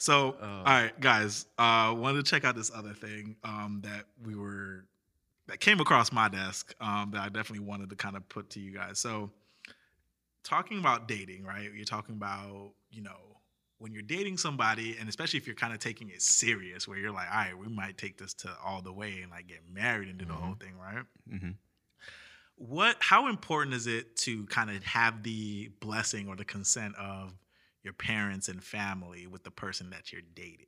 So, all right, guys, uh, wanted to check out this other thing um, that we were that came across my desk um, that I definitely wanted to kind of put to you guys. So, talking about dating, right? You're talking about you know when you're dating somebody, and especially if you're kind of taking it serious, where you're like, all right, we might take this to all the way and like get married and do the whole thing, right? Mhm. What? How important is it to kind of have the blessing or the consent of your parents and family with the person that you're dating?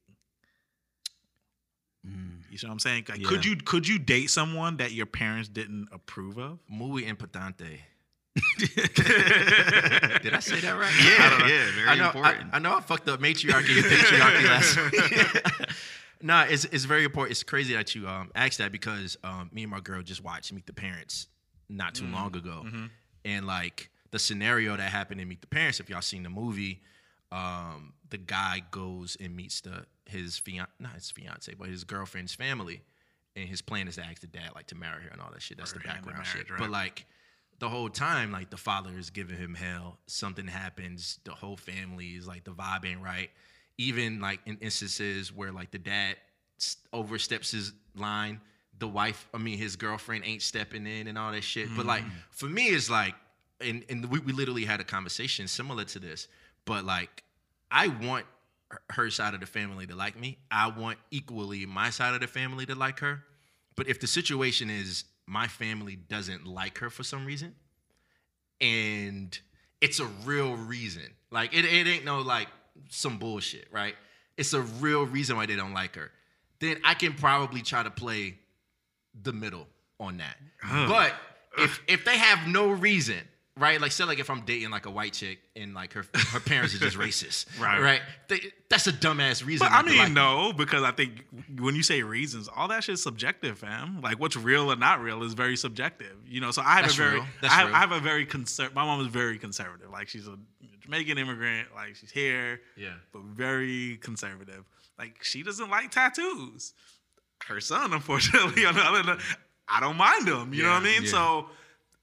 Mm. You see what I'm saying? Like, could you could you date someone that your parents didn't approve of? Muy importante. Did I say that right? Yeah, I don't know. yeah, very I know, important. I, I know I fucked up matriarchy and patriarchy last week. nah, it's it's very important. It's crazy that you um asked that because um me and my girl just watched Meet the Parents not too long ago, and like the scenario that happened in Meet the Parents. If y'all seen the movie, um the guy goes and meets the his fian not his fiance but his girlfriend's family, and his plan is to ask the dad like to marry her and all that shit. That's Or the background shit. right. But like the whole time, like the father is giving him hell. Something happens, the whole family is like the vibe ain't right. Even like in instances where like the dad oversteps his line, the wife, I mean his girlfriend ain't stepping in and all that shit. But like for me, it's like, and and we, we literally had a conversation similar to this. But like, I want her- side of the family to like me. I want equally my side of the family to like her. But if the situation is my family doesn't like her for some reason, and it's a real reason, like it, it ain't no like some bullshit, right? It's a real reason why they don't like her. Then I can probably try to play the middle on that. But if if they have no reason, right? Like say like if I'm dating like a white chick and like her her parents are just racist, Right. Right. They, that's a dumbass reason. But I mean, like no, because I think when you say reasons, all that shit's subjective, fam. Like what's real or not real is very subjective. You know, so I have That's a very, I have. I have a very conser- My mom is very conservative. Like she's a Jamaican immigrant. Like she's here, Yeah. but very conservative. Like she doesn't like tattoos. Her son, unfortunately, on the other, I don't mind them. You know what I mean? yeah. So.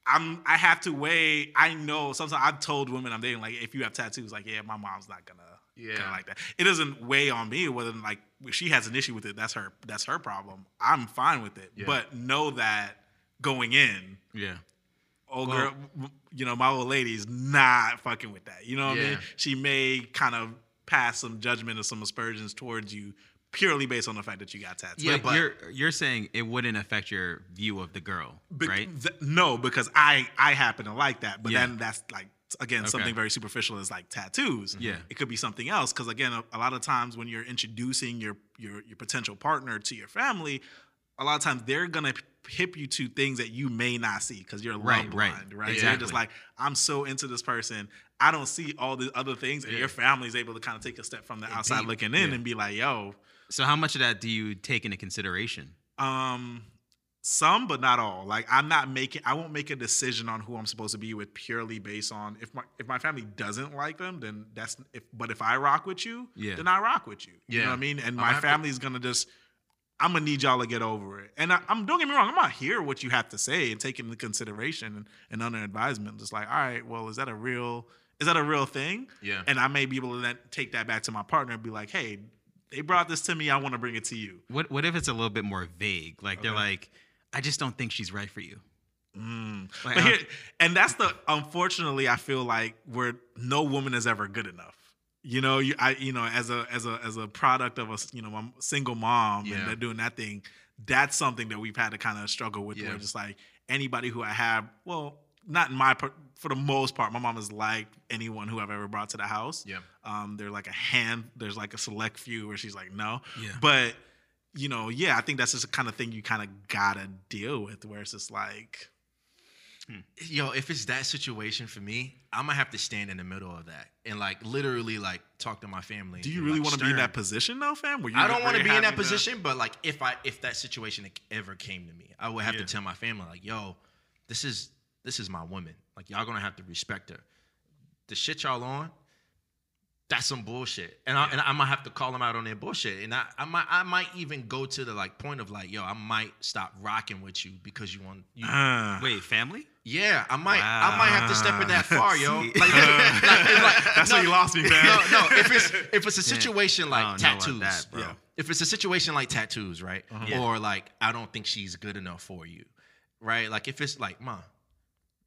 I'm. I have to weigh. I know. Sometimes I've told women I'm dating, like, if you have tattoos, like, yeah, my mom's not gonna, Yeah. gonna like that. It doesn't weigh on me whether like if she has an issue with it. That's her. That's her problem. I'm fine with it. Yeah. But know that going in, Yeah. old Well- girl, you know, my old lady's not fucking with that. You know what I Yeah. mean? She may kind of pass some judgment or some aspersions towards you purely based on the fact that you got tattoos. Yeah, but, you're you're saying it wouldn't affect your view of the girl, Be- right? th- no, because I I happen to like that, but Yeah. then that's like again Okay. something very superficial is like tattoos. Mm-hmm. Yeah. it could be something else because again, a, a lot of times when you're introducing your your your potential partner to your family, a lot of times they're gonna hip you to things that you may not see because you're love Right, right. blind, right? So you're just like, I'm so into this person, I don't see all the other things, and Yeah. your family's able to kind of take a step from the outside looking in Yeah. and be like, yo, So how much of that do you take into consideration? um, some, but not all. Like I'm not making. I won't make a decision on who I'm supposed to be with purely based on if my if my family doesn't like them, then that's if. But if I rock with you, Yeah. then I rock with you. You know Yeah. what I mean? And my have to- family's gonna just. I'm gonna need y'all to get over it. And I, I'm don't get me wrong. I'm not hear what you have to say and take into consideration and, and under advisement. Just like, all right, well, is that a real? Is that a real thing? Yeah. And I may be able to then take that back to my partner and be like, hey, they brought this to me. I want to bring it to you. What what if it's a little bit more vague? Like they're like, I just don't think she's right for you. Mm. Like, But uh, here, and that's the unfortunately, I feel like where no woman is ever good enough. You know, you I you know as a as a as a product of a you know a single mom Yeah. and they're doing that thing. That's something that we've had to kind of struggle with. Yeah. Where just like anybody who I have, well, not in my for the most part, my mom has liked anyone who I've ever brought to the house. Yeah. Um, they're like a hand. There's like a select few where she's like no. Yeah. But you know, yeah, I think that's just the kind of thing you kind of gotta deal with, where it's just like. Yo, if it's that situation for me, I'm gonna have to stand in the middle of that and like literally like talk to my family. Do you really like, want to be in that position though, fam? Where you I don't want to be in that position, but like if I if that situation ever came to me, I would have Yeah. to tell my family like, yo, this is this is my woman. Like y'all gonna have to respect her. The shit y'all on, that's some bullshit, and I and I might have to call them out on their bullshit, and I, I might I might even go to the like point of like, yo, I might stop rocking with you because you want you. Uh, Wait, family? yeah, I might I might have to step it that far, yo. See? Like, like, like, like- That's no, where you lost me, man. no. No, if it's if it's a situation I like don't know about tattoos, that, bro. Yeah. if it's a situation like tattoos, right? Yeah. Or like I don't think she's good enough for you, right? Like if it's like, mom,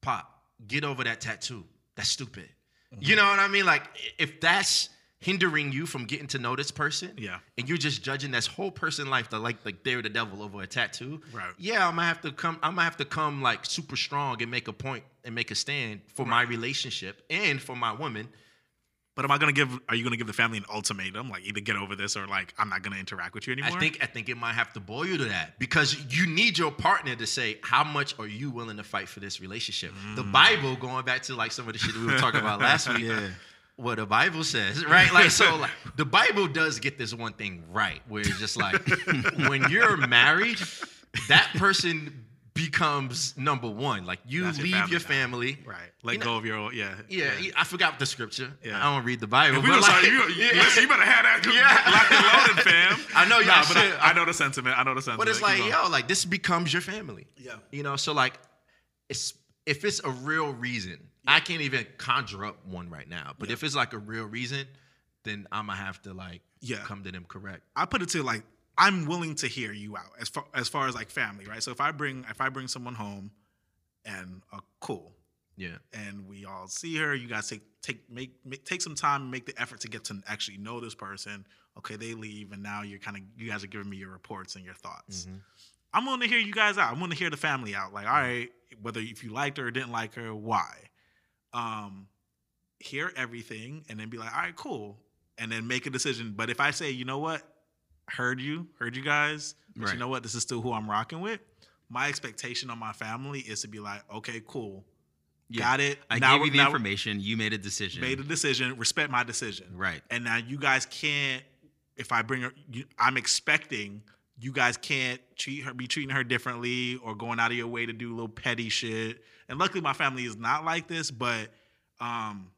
pop, get over that tattoo. That's stupid. Mm-hmm. You know what I mean? Like if that's hindering you from getting to know this person, Yeah. and you're just judging this whole person life that like like they're the devil over a tattoo, Right. Yeah, I'm gonna have to come. I'm gonna have to come like super strong and make a point and make a stand for my relationship and for my woman. But am I gonna give? Are you gonna give the family an ultimatum, like either get over this or like I'm not gonna interact with you anymore? I think I think it might have to boil you to that because you need your partner to say how much are you willing to fight for this relationship. The mm. Bible, going back to like some of the shit we were talking about last week, Yeah. what the Bible says, right? Like so, like the Bible does get this one thing right, where it's just like when you're married, that person becomes number one. Like you That's your leave family your family, right. Let You know- go of your yeah. Yeah, I forgot the scripture. Yeah. I don't read the Bible. If we but like- start, you, you, listen, you better have that Yeah. locked and loaded, fam. I know y'all Nah, but. I, I know the sentiment. I know the sentiment. But it's like, yo, like this becomes your family. Yeah. You know, so like it's if it's a real reason, I can't even conjure up one right now. But if it's like a real reason, then I'm gonna have to like Yeah. come to them correct. I put it to like I'm willing to hear you out as far as far as like family, right? So if I bring if I bring someone home and uh, cool, Yeah. and we all see her, you guys take take make, make take some time and make the effort to get to actually know this person. Okay, they leave, and now you're kind of you guys are giving me your reports and your thoughts. I'm willing to hear you guys out. I'm willing to hear the family out. Like, all right, whether if you liked her or didn't like her, why? Um, hear everything and then be like, all right, cool, and then make a decision. But if I say, you know what, heard you, heard you guys, but Right. you know what, this is still who I'm rocking with. My expectation on my family is to be like, okay, cool, Yeah. got it. I Now gave you the information. You made a decision. made a decision, respect my decision. Right. And now you guys can't. If I bring her, you, I'm expecting you guys can't treat her, be treating her differently, or going out of your way to do little petty shit. And luckily, my family is not like this, but um,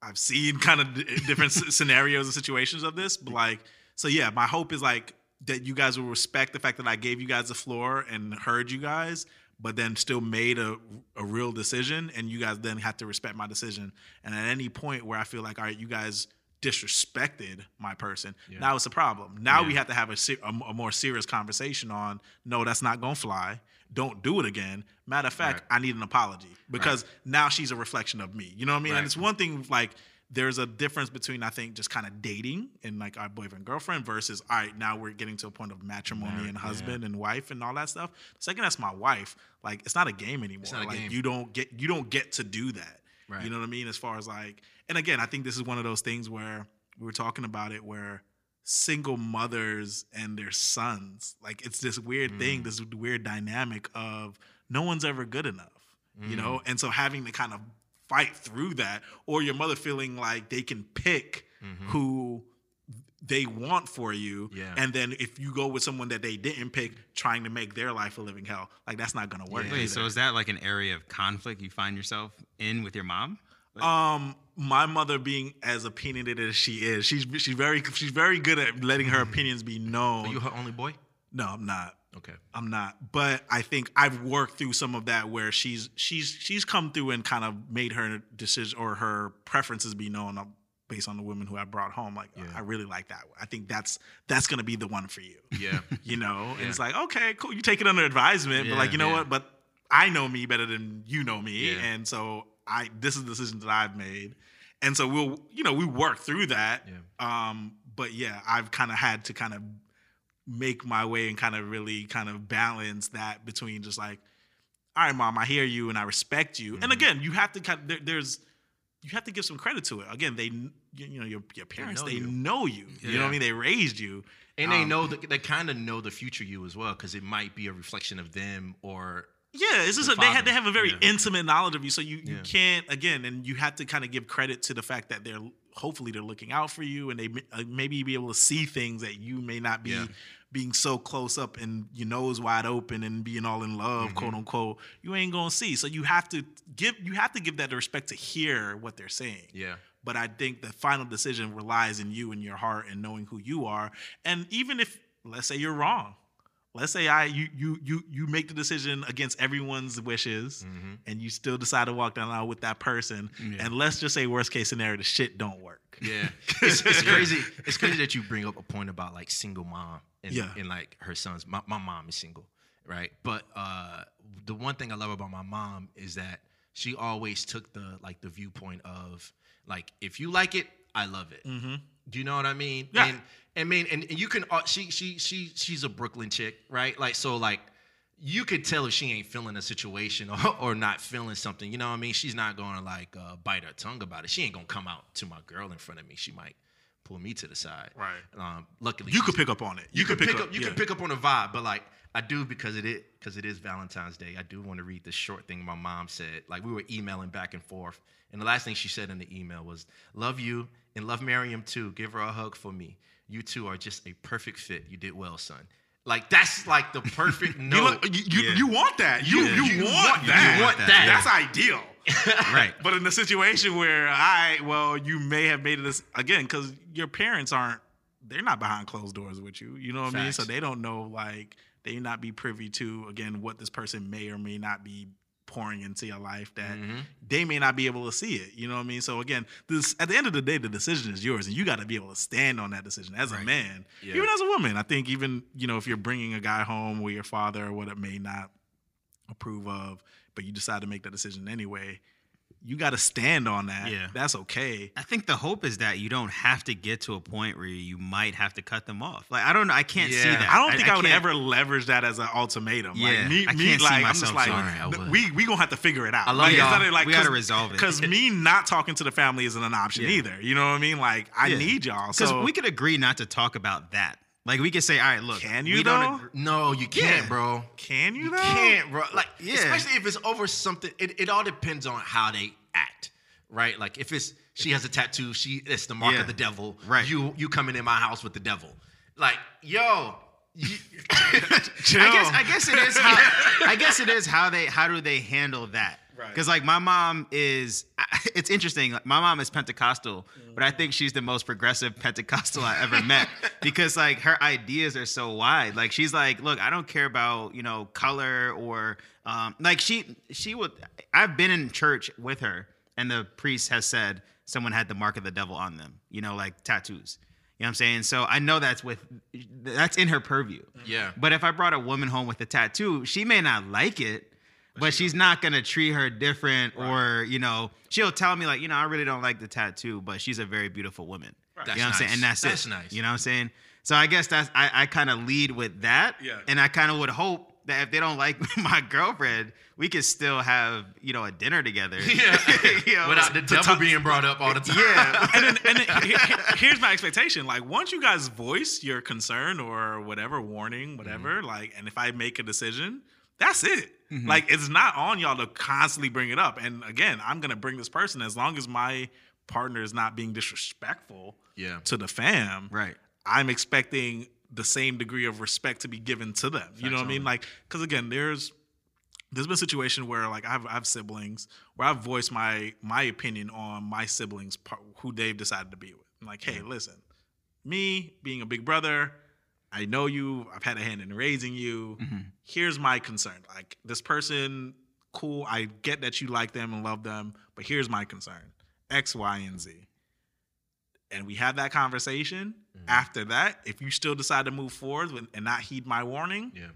I've seen kind of d- different scenarios and situations of this. But like, so yeah, my hope is like that you guys will respect the fact that I gave you guys the floor and heard you guys, but then still made a, a real decision, and you guys then have to respect my decision. And at any point where I feel like, all right, you guys disrespected my person, now it's a problem. Now we have to have a, a, a more serious conversation on, no, that's not gonna fly. Don't do it again. Matter of fact, Right. I need an apology because now she's a reflection of me. You know what I mean? Right. And it's one thing like there's a difference between I think just kind of dating and like our boyfriend girlfriend versus all right now we're getting to a point of matrimony Married, and yeah. husband and wife and all that stuff. The second that's my wife, like it's not a game anymore. a like game. you don't get you don't get to do that. Right. You know what I mean? As far as like, and again, I think this is one of those things where we were talking about it where single mothers and their sons, like it's this weird Mm. thing, this weird dynamic of no one's ever good enough, you know? Mm. And so having to kind of fight through that, or your mother feeling like they can pick who they want for you. Mm-hmm. Yeah. And then if you go with someone that they didn't pick, trying to make their life a living hell, like that's not gonna work. Yeah. Wait, so is that like an area of conflict you find yourself in with your mom? Um, my mother being as opinionated as she is, she's she's very she's very good at letting her opinions be known. Are you her only boy? no, I'm not. Okay. I'm not. But I think I've worked through some of that where she's she's she's come through and kind of made her decision or her preferences be known based on the women who I brought home. Like Yeah. I really like that. one. I think that's that's gonna be the one for you. Yeah. You know, and it's like okay, cool. You take it under advisement, but like you know yeah. what? But I know me better than you know me, Yeah. and so I this is the decision that I've made, and so we'll you know we work through that. Yeah. Um, but yeah, I've kind of had to kind of make my way and kind of really kind of balance that between just like, all right, mom, I hear you and I respect you. Mm-hmm. And again, you have to kind of there, there's you have to give some credit to it. Again, they you, know your your parents know they you. know you. You know what I mean? They raised you. And they Um, know the, they kind of know the future you as well because it might be a reflection of them or Yeah, it's just the a, they have they have a very Yeah. intimate knowledge of you, so you you Yeah. can't again, and you have to kind of give credit to the fact that they're hopefully they're looking out for you, and they uh, maybe be able to see things that you may not be Yeah. being so close up and your nose wide open and being all in love, Mm-hmm. quote unquote. You ain't gonna see, so you have to give you have to give that respect to hear what they're saying. yeah. but I think the final decision relies in you and your heart and knowing who you are. And even if let's say you're wrong, let's say I you you you you make the decision against everyone's wishes Mhm. and you still decide to walk down the aisle with that person, Yeah. and let's just say worst case scenario, the shit don't work. Yeah, it's, it's crazy. It's crazy that you bring up a point about like single mom and, Yeah. and like her sons. My, my mom is single, right? But uh, the one thing I love about my mom is that she always took the like the viewpoint of like if you like it, I love it. Mm-hmm. Do you know what I mean? Yeah. And I mean, and, and you can. Uh, she she she she's a Brooklyn chick, right? Like so, like you could tell if she ain't feeling a situation or, or not feeling something. You know what I mean? She's not going to like uh, bite her tongue about it. She ain't gonna come out to my girl in front of me. She might pull me to the side. Right. Um, luckily, You could pick up on it. you, could pick, up, you yeah. could pick up on the vibe, but like I do because it is because it is Valentine's Day. I do want to read this short thing my mom said. Like we were emailing back and forth, and the last thing she said in the email was, "Love you and love Miriam too. Give her a hug for me. You two are just a perfect fit. You did well, son." Like that's like the perfect You, note. look- you, you, Yeah. you want that. You Yeah. you, You want, want- you that. want that. That's ideal. Right. But in the situation where I, well, you may have made this again because your parents aren't, they're not behind closed doors with you. You know what I mean? So they don't know, like, they not be privy to again what this person may or may not be pouring into your life that Mhm. they may not be able to see it. You know what I mean? So again, this at the end of the day, the decision is yours, and you got to be able to stand on that decision as a man, Yeah. even as a woman. I think even you know if you're bringing a guy home where your father or what it may not approve of, but you decide to make that decision anyway, you got to stand on that. Yeah. that's okay. I think the hope is that you don't have to get to a point where you might have to cut them off. Like I don't know, I can't see that. I don't think I, would can't- ever leverage that as an ultimatum. Yeah, like me, I me like I'm just like. I would. we we gonna have to figure it out. I love like, y'all. like We gotta resolve it. because me not talking to the family isn't an option Yeah. either. You know what I mean? Like I Yeah. need y'all. Because So we could agree not to talk about that. Like we could say, all right, look, Can we you, don't though? agree- no, you can't, Yeah. bro. can you You though? can't, bro. Like, Yeah. especially if it's over something. It, it all depends on how they act, right? Like, if it's she has a tattoo, she it's the mark Yeah. of the devil. Right. You you coming in my house with the devil. Like, yo. you- Chill. I guess I guess it is how I guess it is how they how do they handle that? Right. Because like my mom is, it's interesting. Like, my mom is Pentecostal, but I think she's the most progressive Pentecostal I ever met because like her ideas are so wide. Like she's like, look, I don't care about you know color or um, like she she would. I've been in church with her, and the priest has said someone had the mark of the devil on them. You know, like tattoos. You know what I'm saying? So I know that's with that's in her purview. yeah. But if I brought a woman home with a tattoo, she may not like it, but she's not gonna treat her different, or you know, she'll tell me like, you know, I really don't like the tattoo, but she's a very beautiful woman. That's you know what I'm saying? And that's, That's it. nice. You know what I'm saying? So I guess that's I, I kind of lead with that. Yeah. And I kind of would hope that if they don't like my girlfriend, we could still have you know a dinner together. Yeah. You know? Without the devil being brought up all the time. yeah. and then, and then he- he- here's my expectation. Like once you guys voice your concern or whatever warning, whatever, Mm-hmm. like, and if I make a decision, that's it. Mm-hmm. Like it's not on y'all to constantly bring it up. And again, I'm gonna bring this person as long as my partner is not being disrespectful Yeah. to the fam. Right. I'm expecting the same degree of respect to be given to them. You know what I mean? Like, because again, there's there's been a situation where like I have, I have siblings where I've voiced my my opinion on my siblings who they've decided to be with. I'm like, hey, listen, me being a big brother, I know you. I've had a hand in raising you. Mm-hmm. Here's my concern. Like this person, cool. I get that you like them and love them, but here's my concern: X, Y, and Z. And we have that conversation. Mm-hmm. After that, if you still decide to move forward with- and not heed my warning, Yeah.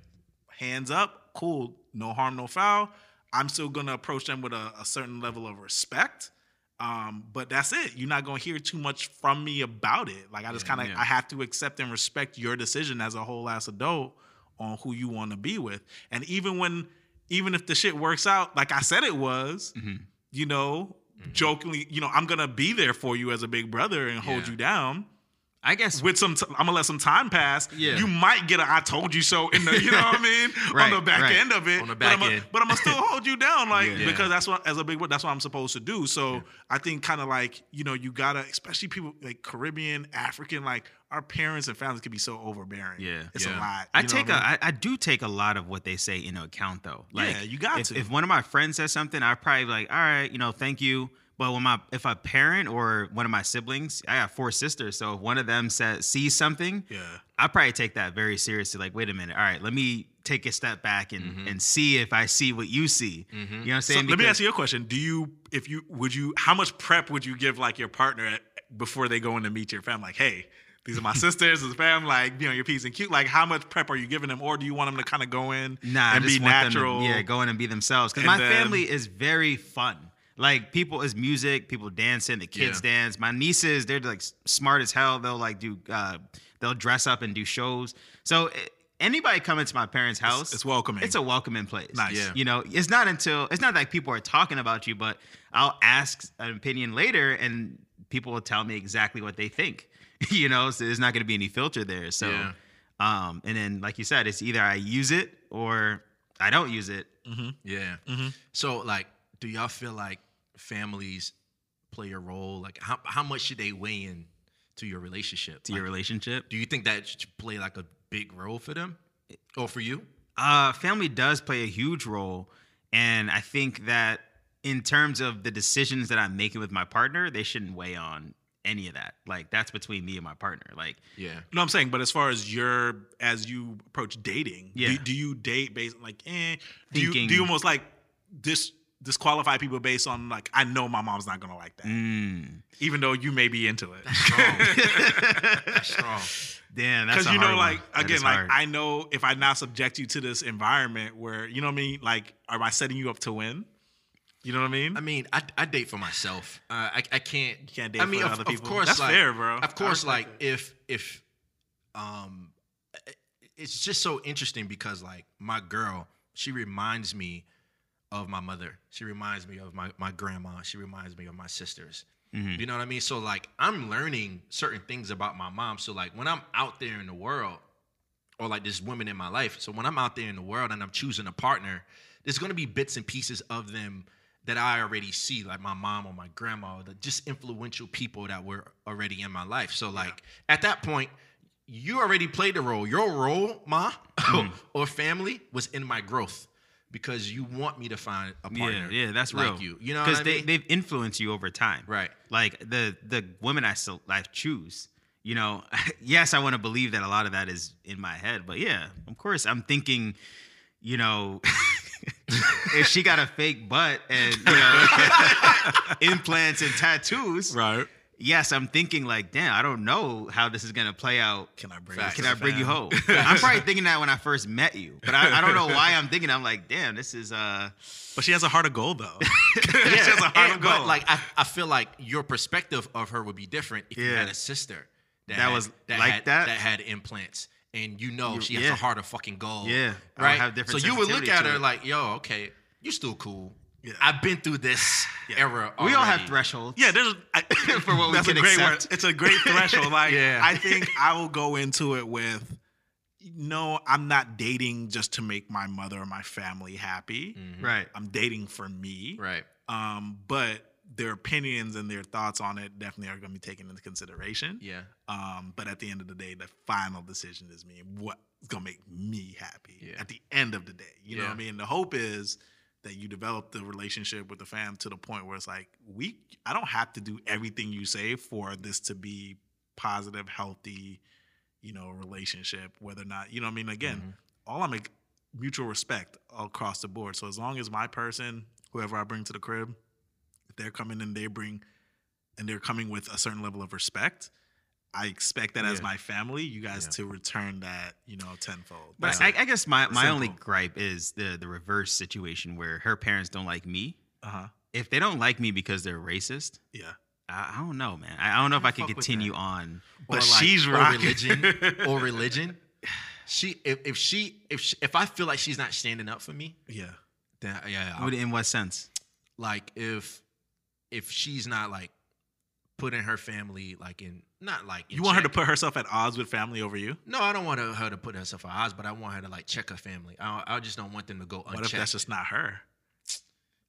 hands up, cool, no harm, no foul. I'm still gonna approach them with a, a certain level of respect. Um, but that's it. You're not gonna hear too much from me about it. Like I just kind of yeah. I have to accept and respect your decision as a whole ass adult on who you want to be with. And even when even if the shit works out like I said it was, you know, jokingly, you know, I'm gonna be there for you as a big brother and hold Yeah. you down I guess with some, t- I'm gonna let some time pass. Yeah. You might get a "I told you so" in the, you know what I mean, Right, on the back right. end of it. On the but I'm back a- end. but I'm gonna still hold you down, like Yeah. because that's what as a big, that's what I'm supposed to do. So I think kind of like you know you gotta, especially people like Caribbean, African, like our parents and families can be so overbearing. Yeah. it's Yeah. a lot. I take a, I mean? I, I do take a lot of what they say into account though. Like, Yeah, you got if, to. If one of my friends says something, I probably be like, all right, you know, thank you, But when my if a parent or one of my siblings, I got four sisters, so if one of them says sees something, Yeah. I probably take that very seriously. Like, wait a minute, all right, let me take a step back and mm-hmm. and see if I see what you see. Mm-hmm. You know what I'm So saying? let me ask you a question. Do you, if you, would you, how much prep would you give like your partner at, before they go in to meet your family? Like, hey, these are my sisters, this is fam, like, you know, your P's and Q. Like, how much prep are you giving them? Or do you want them to kind of go in Nah, and be them to- natural? yeah, go in and be themselves. Because my then- family is very fun. Like people is music, people dancing, the kids Yeah. dance. My nieces, they're like smart as hell. They'll like do, uh, they'll dress up and do shows. So eh, anybody coming to my parents' house, it's welcoming. It's a welcoming place. Nice. Yeah. You know, it's not until it's not like people are talking about you, but I'll ask an opinion later, and people will tell me exactly what they think. you know, so there's not going to be any filter there. So, Yeah. um, and then like you said, it's either I use it or I don't use it. Yeah. Mm-hmm. So like, do y'all feel like families play a role? Like, how how much should they weigh in to your relationship? to your relationship. Do you think that should play like a big role for them, or for you? Uh, family does play a huge role, and I think that in terms of the decisions that I'm making with my partner, they shouldn't weigh on any of that. Like that's between me and my partner. Like Yeah. No, I'm saying, but as far as your as you approach dating, Yeah. do, do you date based on like, eh? Do you, do you almost like dis disqualify people based on like, I know my mom's not gonna like that, mm. even though you may be into it. That's strong. damn, that's Because you know, one. like That again, like hard. I know if I now subject you to this environment where you know what I mean, like, am I setting you up to win? You know what I mean? I mean, I, I date for myself. Uh, I I can't. You can't date I mean, for of, other of course, That's like, fair, bro. Of course, like if if um, it's just so interesting because like my girl, she reminds me of my mother. She reminds me of my my grandma. She reminds me of my sisters. Mhm. You know what I mean? So like I'm learning certain things about my mom. So like when I'm out there in the world, or like there's women in my life. So when I'm out there in the world and I'm choosing a partner, there's gonna be bits and pieces of them that I already see, like my mom or my grandma, or the just influential people that were already in my life. So like at that point, you already played the role. Your role, ma, Mm-hmm. or family, was in my growth because you want me to find a partner. yeah, yeah that's like real. you. You know, because they mean? they've influenced you over time. right. Like the the women I still I choose. You know, yes, I want to believe that a lot of that is in my head, but yeah, of course, I'm thinking, you know, if she got a fake butt and you know implants and tattoos, right? Yes, I'm thinking like, damn, I don't know how this is gonna play out. Can I bring? Facts. Can I bring you home? I'm probably thinking that when I first met you, but I, I don't know why I'm thinking. I'm like, damn, this is uh, But she has a heart of gold, though. she has a heart And- of gold. but like I, I feel like your perspective of her would be different if you had a sister that, That had- was that like had, that? that had implants and you know You- she has yeah. a heart of fucking gold. Yeah, right. so you would look at her it. like, yo, okay, you still cool. Yeah. I've been through this era. we all have thresholds. yeah, there's I, For what we that's can a great accept. word. It's a great threshold. Like Yeah. I think I will go into it with, no, I'm not dating just to make my mother or my family happy. Mhm. right. I'm dating for me. Right. Um, but their opinions and their thoughts on it definitely are going to be taken into consideration. Yeah. Um, but at the end of the day, the final decision is me. What's gonna make me happy Yeah. at the end of the day? You know what I mean? The hope is that you develop the relationship with the fam to the point where it's like we. I don't have to do everything you say for this to be positive, healthy, you know, relationship. Whether or not you know, what I mean, again, Mhm. all I'm like mutual respect across the board. So as long as my person, whoever I bring to the crib, if they're coming and they bring and they're coming with a certain level of respect, I expect that as my family, you guys Yeah. to return that, you know, tenfold. But I, I guess my, my only gripe is the the reverse situation where her parents don't like me. uh-huh. If they don't like me because they're racist, Yeah. I, I don't know, man. I, I don't know if I can continue on. But Or she's or religion or religion. She if, if she if she, if I feel like she's not standing up for me, Yeah. then yeah, I'll- In what sense? like if if she's not like putting her family like in not like You want her to put herself at odds with family over you? no i don't want her, to put herself at odds but i want her to like check her family i, I just don't want them to go What unchecked if that's just not her?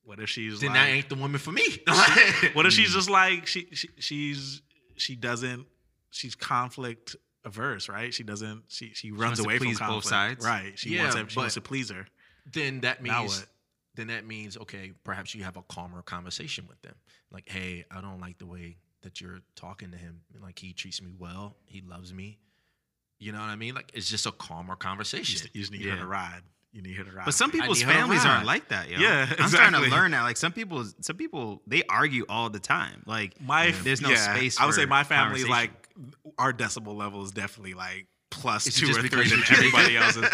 What if she's then like, that ain't the woman for me What if she's hmm. just like she, she she's she doesn't she's conflict averse, right? She doesn't she she runs to away from please both conflict. sides? Right. She Yeah, wants ev- she wants to please her. then that Now means what? then that means okay, perhaps you have a calmer conversation with them. Like, hey, I don't like the way that you're talking to him. And like he treats me well, he loves me. You know what I mean? Like it's just a calmer conversation. you just need Yeah. her to ride. You need her to ride. But some people's need her to families aren't like that, yo. Yeah, exactly. I'm starting to learn that. Like some people, some people they argue all the time. Like my there's no yeah, space. I would say my family like our decibel level is definitely like plus two or three than everybody else's.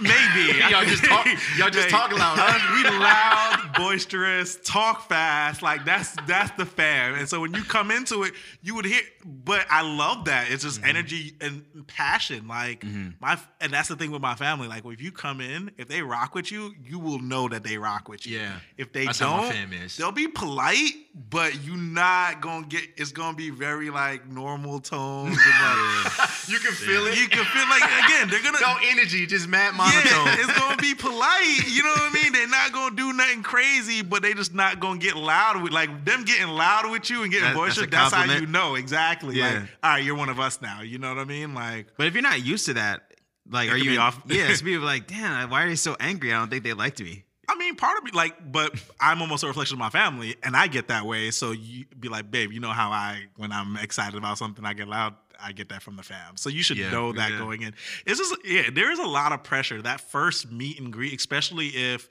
Maybe Y'all just talk- y'all just talk loud, we loud, boisterous, talk fast. Like that's that's the fam. And so when you come into it, you would hear. But I love that. It's Mm-hmm. just energy and passion. Like my and that's the thing with my family. Like if you come in, if they rock with you, you will know that they rock with you. Yeah. If they That's don't, they'll be polite, but you're not gonna get. It's gonna be very like normal tones. And like, you can feel it. You can feel like again, they're gonna no energy, just mad monotone. yeah, it's gonna be polite. You know what I mean? They're not gonna do nothing crazy, but they just not gonna get loud with like them getting loud with you and getting That- that's boisterous. a That's, how you know exactly. Yeah. Like, all right, you're one of us now. You know what I mean? Like, But if you're not used to that, like, It are you off. Yeah, it's people like, damn, why are they so angry? I don't think they liked me. I mean, part of me like, but I'm almost a reflection of my family, and I get that way. So you be like, babe, you know how I when I'm excited about something, I get loud. I get that from the fam. So you should Yeah, know that yeah. going in. It's just yeah, there is a lot of pressure that first meet and greet, especially if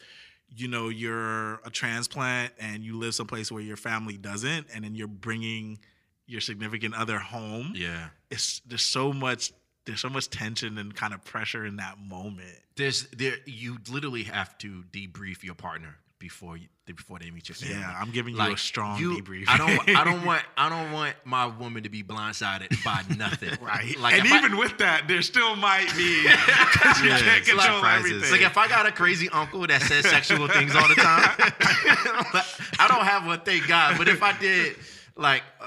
you know you're a transplant and you live someplace where your family doesn't, and then you're bringing your significant other home. Yeah. It's there's so much there's so much tension and kind of pressure in that moment. There's there you literally have to debrief your partner before you before they meet your family. Yeah, I'm giving you a strong you- debrief. I don't I don't want I don't want my woman to be blindsided by nothing. Right. Like and if I- even with that, there still might be because you Yeah, can't it's a lot of control prizes. everything. like if I got a crazy uncle that says sexual things all the time, I don't have one, thank God. But if I did, like, uh,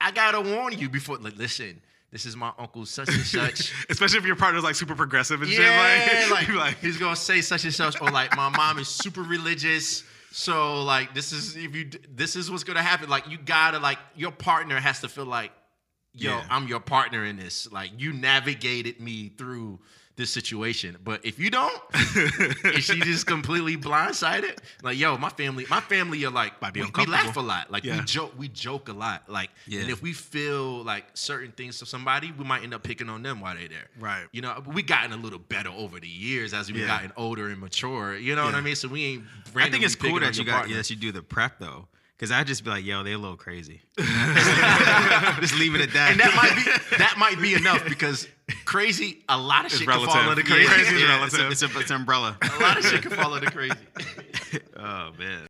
I gotta warn you before. Like, listen, this is my uncle such and such. Especially if your partner's like super progressive and yeah, shit. like, Like, like he's gonna say such and such, or like my mom is super religious. So like this is if you this is what's gonna happen. Like you gotta like your partner has to feel like, yo, Yeah. I'm your partner in this. Like you navigated me through this situation. But if you don't, is she just completely blindsided? Like, yo, my family, my family are like, we, we laugh a lot. Like Yeah. we joke, we joke a lot. Like, Yeah. and if we feel like certain things to somebody, we might end up picking on them while they're there. Right. You know, we gotten a little better over the years as we've Yeah. gotten older and mature. You know what I mean? So we ain't. I think it's cool that you got that you do the prep though, because I'd just be like, yo, they're a little crazy. just leave it at that. and that might be that might be enough because crazy. A lot of It's shit can fall relative. under Yeah, crazy. crazy is Yeah, relative. It's, a, it's, a, it's an umbrella. A lot of shit can fall under crazy. oh man.